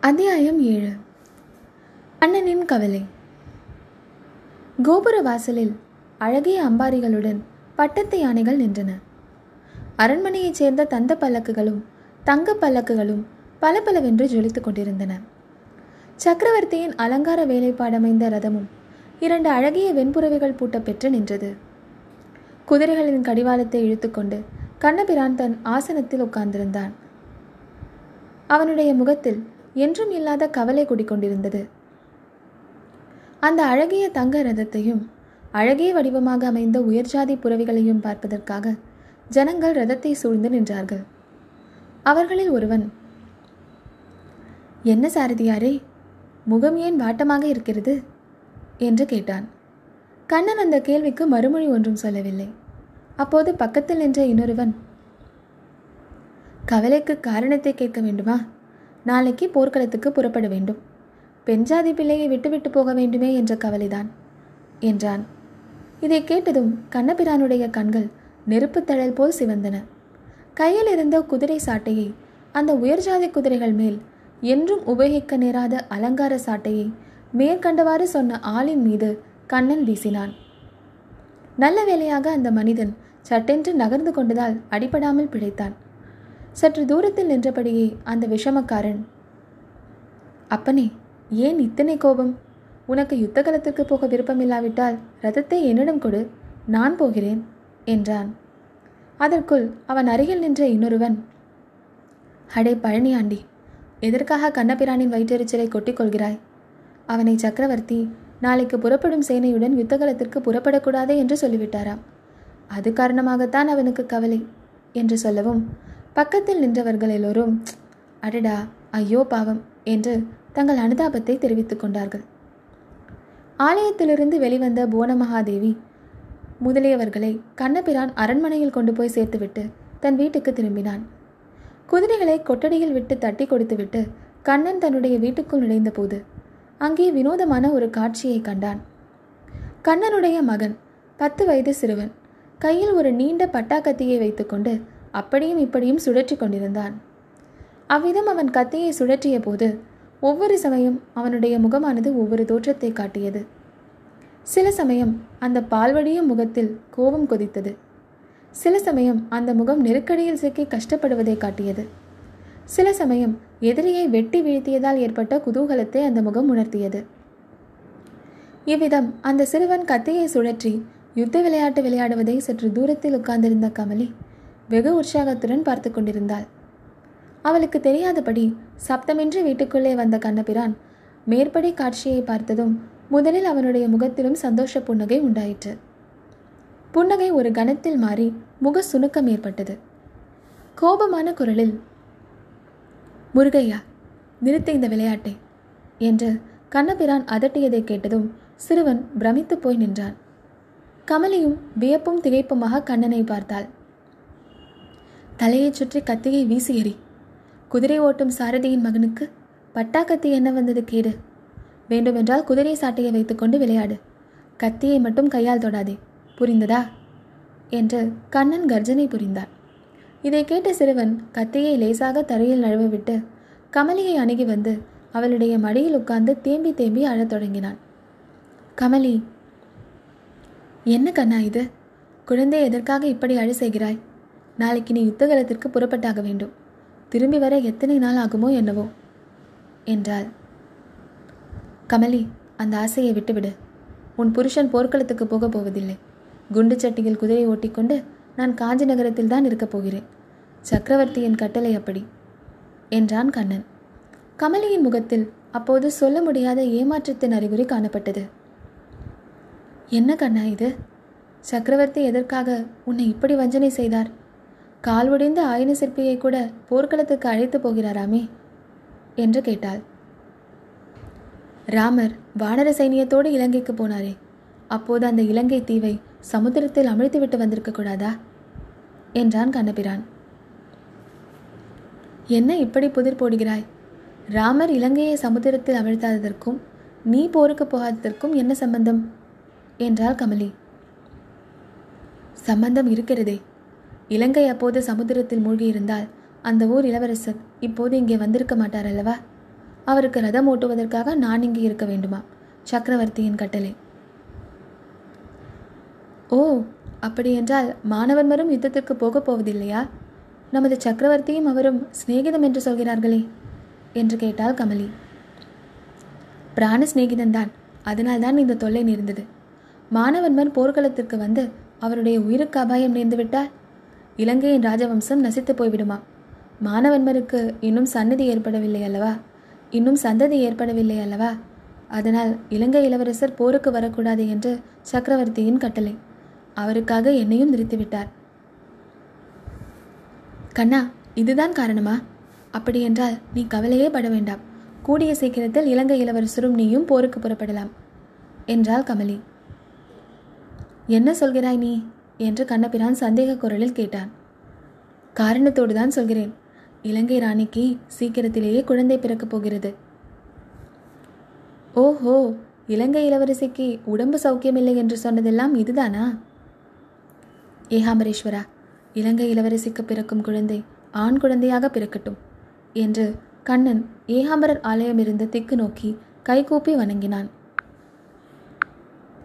அத்தியாயம் ஏழு. அண்ணனின் கவலை. கோபுர வாசலில் அழகிய அம்பாரிகளுடன் பட்டத்து யானைகள் நின்றன. அரண்மனையைச் சேர்ந்த தந்த பல்லக்குகளும் தங்க பல்லக்குகளும் பல பலவென்று ஜொலித்துக் கொண்டிருந்தன. சக்கரவர்த்தியின் அலங்கார வேலைப்பாடமைந்த ரதமும் இரண்டு அழகிய வெண்புறவைகள் பூட்ட பெற்று நின்றது. குதிரைகளின் கடிவாளத்தை இழுத்துக்கொண்டு கண்ணபிரான் தன் ஆசனத்தில் உட்கார்ந்திருந்தான். அவனுடைய முகத்தில் என்றும் இல்லாத கவலை குடிக்கொண்டிருந்தது. அந்த அழகிய தங்க ரதத்தையும் அழகிய வடிவமாக அமைந்த உயர்ஜாதி புறவிகளையும் பார்ப்பதற்காக ஜனங்கள் ரதத்தை சூழ்ந்து நின்றார்கள். அவர்களில் ஒருவன் என்ன சாரதியாரே முகம் ஏன் வாட்டமாக இருக்கிறது? என்று கேட்டான். கண்ணன் அந்த கேள்விக்கு மறுமொழி ஒன்றும் சொல்லவில்லை. அப்போது பக்கத்தில் நின்ற இன்னொருவன் கவலைக்கு காரணத்தை கேட்க வேண்டுமா? நாளைக்கு போர்க்களத்துக்கு புறப்பட வேண்டும். பெஞ்சாதி பிள்ளையை விட்டுவிட்டு போக வேண்டுமே என்ற கவலைதான். என்றான். இதை கேட்டதும் கண்ணபிரானுடைய கண்கள் நெருப்புத் தழல் போல் சிவந்தன. கையில் இருந்த குதிரை சாட்டையை அந்த உயர்ஜாதி குதிரைகள் மேல் என்றும் உபயோகிக்க நேராத அலங்கார சாட்டையை மேற்கண்டவாறு சொன்ன ஆளின் மீது கண்ணன் வீசினான். நல்ல வேளையாக அந்த மனிதன் சட்டென்று நகர்ந்து கொண்டதால் அடிபடாமல் பிழைத்தான். சற்று தூரத்தில் நின்றபடியே அந்த விஷமக்காரன் அப்பனே ஏன் இத்தனை கோபம்? உனக்கு யுத்த களத்திற்கு போக விருப்பமில்லாவிட்டால் ரதத்தை என்னிடம் கொடு நான் போகிறேன் என்றான். அதற்குள் அவன் அருகில் நின்ற இன்னொருவன் அடே பழனியாண்டி எதற்காக கண்ணபிரானின் வயிற்றெரிச்சலை கொட்டிக் கொள்கிறாய் அவனை சக்கரவர்த்தி நாளைக்கு புறப்படும் சேனையுடன் யுத்தகலத்திற்கு புறப்படக்கூடாது என்று சொல்லிவிட்டாராம். அது காரணமாகத்தான் அவனுக்கு கவலை என்று சொல்லவும் பக்கத்தில் நின்றவர்கள் எல்லோரும் அடடா ஐயோ பாவம் என்று தங்கள் அனுதாபத்தை தெரிவித்துக் கொண்டார்கள். ஆலயத்திலிருந்து வெளிவந்த புவனமகாதேவி முதலியவர்களை கண்ணபிரான் அரண்மனையில் கொண்டு போய் சேர்த்துவிட்டு தன் வீட்டுக்கு திரும்பினான். குதிரைகளை கொட்டடியில் விட்டு தட்டி கொடுத்துவிட்டு கண்ணன் தன்னுடைய வீட்டுக்குள் நுழைந்தபோது அங்கே வினோதமான ஒரு காட்சியை கண்டான். கண்ணனுடைய மகன் பத்து வயது சிறுவன் கையில் ஒரு நீண்ட பட்டாக்கத்தியை வைத்துக்கொண்டு அப்படியும் இப்படியும் சுழற்றி கொண்டிருந்தான். அவ்விதம் அவன் கத்தியை சுழற்றிய போது ஒவ்வொரு சமயம் அவனுடைய முகமானது ஒவ்வொரு தோற்றத்தை காட்டியது. சில சமயம் அந்த பால்வடியும் முகத்தில் கோபம் கொதித்தது. சில சமயம் அந்த முகம் நெருக்கடியில் சிக்கி கஷ்டப்படுவதை காட்டியது. சில சமயம் எதிரியை வெட்டி வீழ்த்தியதால் ஏற்பட்ட குதூகலத்தை அந்த முகம் உணர்த்தியது. இவ்விதம் அந்த சிறுவன் கத்தியை சுழற்றி யுத்த விளையாட்டு விளையாடுவதை சற்று தூரத்தில் உட்கார்ந்திருந்த கமலி வெகு உற்சாகத்துடன் பார்த்து கொண்டிருந்தாள். அவளுக்கு தெரியாதபடி சப்தமின்றி வீட்டுக்குள்ளே வந்த கண்ணபிரான் மேற்படி காட்சியை பார்த்ததும் முதலில் அவனுடைய முகத்திலும் சந்தோஷ புன்னகை உண்டாயிற்று. புன்னகை ஒரு கணத்தில் மாறி முக சுணுக்கம் ஏற்பட்டது. கோபமான குரலில் முருகையா நிறுத்த இந்த விளையாட்டை என்று கண்ணபிரான் அதட்டியதை கேட்டதும் சிறுவன் பிரமித்து போய் நின்றான். கமலியும் வியப்பும் திகைப்புமாக கண்ணனை பார்த்தாள். தலையைச் சுற்றி கத்தியை வீசி எறி. குதிரை ஓட்டும் சாரதியின் மகனுக்கு பட்டா கத்தி என்ன வந்தது கேடு? வேண்டுமென்றால் குதிரை சாட்டையை வைத்துக்கொண்டு விளையாடு. கத்தியை மட்டும் கையால் தொடாதே. புரிந்ததா என்று கண்ணன் கர்ஜனை புரிந்தான் இதை கேட்ட சிறுவன் கத்தியை லேசாக தரையில் நழுவ விட்டு கமலியை அணுகி வந்து அவளுடைய மடியில் உட்கார்ந்து தேம்பி தேம்பி அழத் தொடங்கினான். கமலி என்ன கண்ணா இது? குழந்தை எதற்காக இப்படி அழ செய்கிறாய்? நாளைக்கு நீ யுத்தகலத்திற்கு புறப்பட்டாக வேண்டும். திரும்பி வர எத்தனை நாள் ஆகுமோ என்னவோ? என்றாள். கமலி அந்த ஆசையை விட்டுவிடு. உன் புருஷன் போர்க்களத்துக்கு போகப் போவதில்லை. குண்டு சட்டியில் குதிரை ஓட்டிக்கொண்டு நான் காஞ்சி நகரத்தில் தான் இருக்கப் போகிறேன். சக்கரவர்த்தியின் கட்டளை அப்படி என்றான் கண்ணன். கமலியின் முகத்தில் அப்போது சொல்ல முடியாத ஏமாற்றத்தின் அறிகுறி காணப்பட்டது. என்ன கண்ணா இது? சக்கரவர்த்தி எதற்காக உன்னை இப்படி வஞ்சனை செய்தார்? கால் உடைந்த ஆயின சிற்பியை கூட போர்க்களத்துக்கு அழைத்து போகிறாராமே என்று கேட்டாள். ராமர் வானர சைனியத்தோடு இலங்கைக்கு போனாரே அப்போது அந்த இலங்கை தீவை சமுத்திரத்தில் அமிழ்த்துவிட்டு வந்திருக்க கூடாதா? என்றான் கண்ணபிரான். என்ன இப்படி புதிர் போடுகிறாய்? ராமர் இலங்கையை சமுத்திரத்தில் அமிழ்த்தாததற்கும் நீ போருக்கு போகாததற்கும் என்ன சம்பந்தம்? என்றாள் கமலி. சம்பந்தம் இருக்கிறதே இலங்கை அப்போது சமுத்திரத்தில் மூழ்கியிருந்தால் அந்த ஊர் இளவரசர் இப்போது இங்கே வந்திருக்க மாட்டார் அல்லவா? அவருக்கு ரதம் ஓட்டுவதற்காக நான் இங்கே இருக்க வேண்டுமா? சக்கரவர்த்தியின் கட்டளை. ஓ அப்படியென்றால் மாணவன்மரும் யுத்தத்திற்கு போகப் போவதில்லையா? நமது சக்கரவர்த்தியும் அவரும் சிநேகிதம் என்று சொல்கிறார்களே என்று கேட்டாள் கமலி. பிராண சிநேகிதன்தான் அதனால்தான் இந்த தொல்லை நேர்ந்தது. மாணவன்மன் போர்க்களத்திற்கு வந்து அவருடைய உயிருக்கு அபாயம் நேர்ந்துவிட்டால் இலங்கையின் ராஜவம்சம் நசித்து போய்விடுமா? மாணவன்மருக்கு இன்னும் சன்னதி ஏற்படவில்லை அல்லவா? இன்னும் சந்ததி ஏற்படவில்லை அல்லவா? அதனால் இலங்கை இளவரசர் போருக்கு வரக்கூடாது என்று சக்கரவர்த்தியின் கட்டளை. அவருக்காக என்னையும் நிறுத்திவிட்டார். கண்ணா இதுதான் காரணமா? அப்படியென்றால் நீ கவலையே பட வேண்டாம். கூடிய சீக்கிரத்தில் இலங்கை இளவரசரும் நீயும் போருக்கு புறப்படலாம் என்றாள் கமலி. என்ன சொல்கிறாய் நீ? என்று கண்ணபிரான் சந்தேக குரலில் கேட்டான். காரணத்தோடு தான் சொல்கிறேன். இலங்கை ராணிக்கு சீக்கிரத்திலேயே குழந்தை பிறக்கப் போகிறது. ஓஹோ இலங்கை இளவரசிக்கு உடம்பு சௌக்கியமில்லை என்று சொன்னதெல்லாம் இதுதானா? ஏகாம்பரேஸ்வரா இலங்கை இளவரசிக்கு பிறக்கும் குழந்தை ஆண் குழந்தையாக பிறக்கட்டும் என்று கண்ணன் ஏகாம்பரர் ஆலயமிருந்து திக்கு நோக்கி கைகூப்பி வணங்கினான்.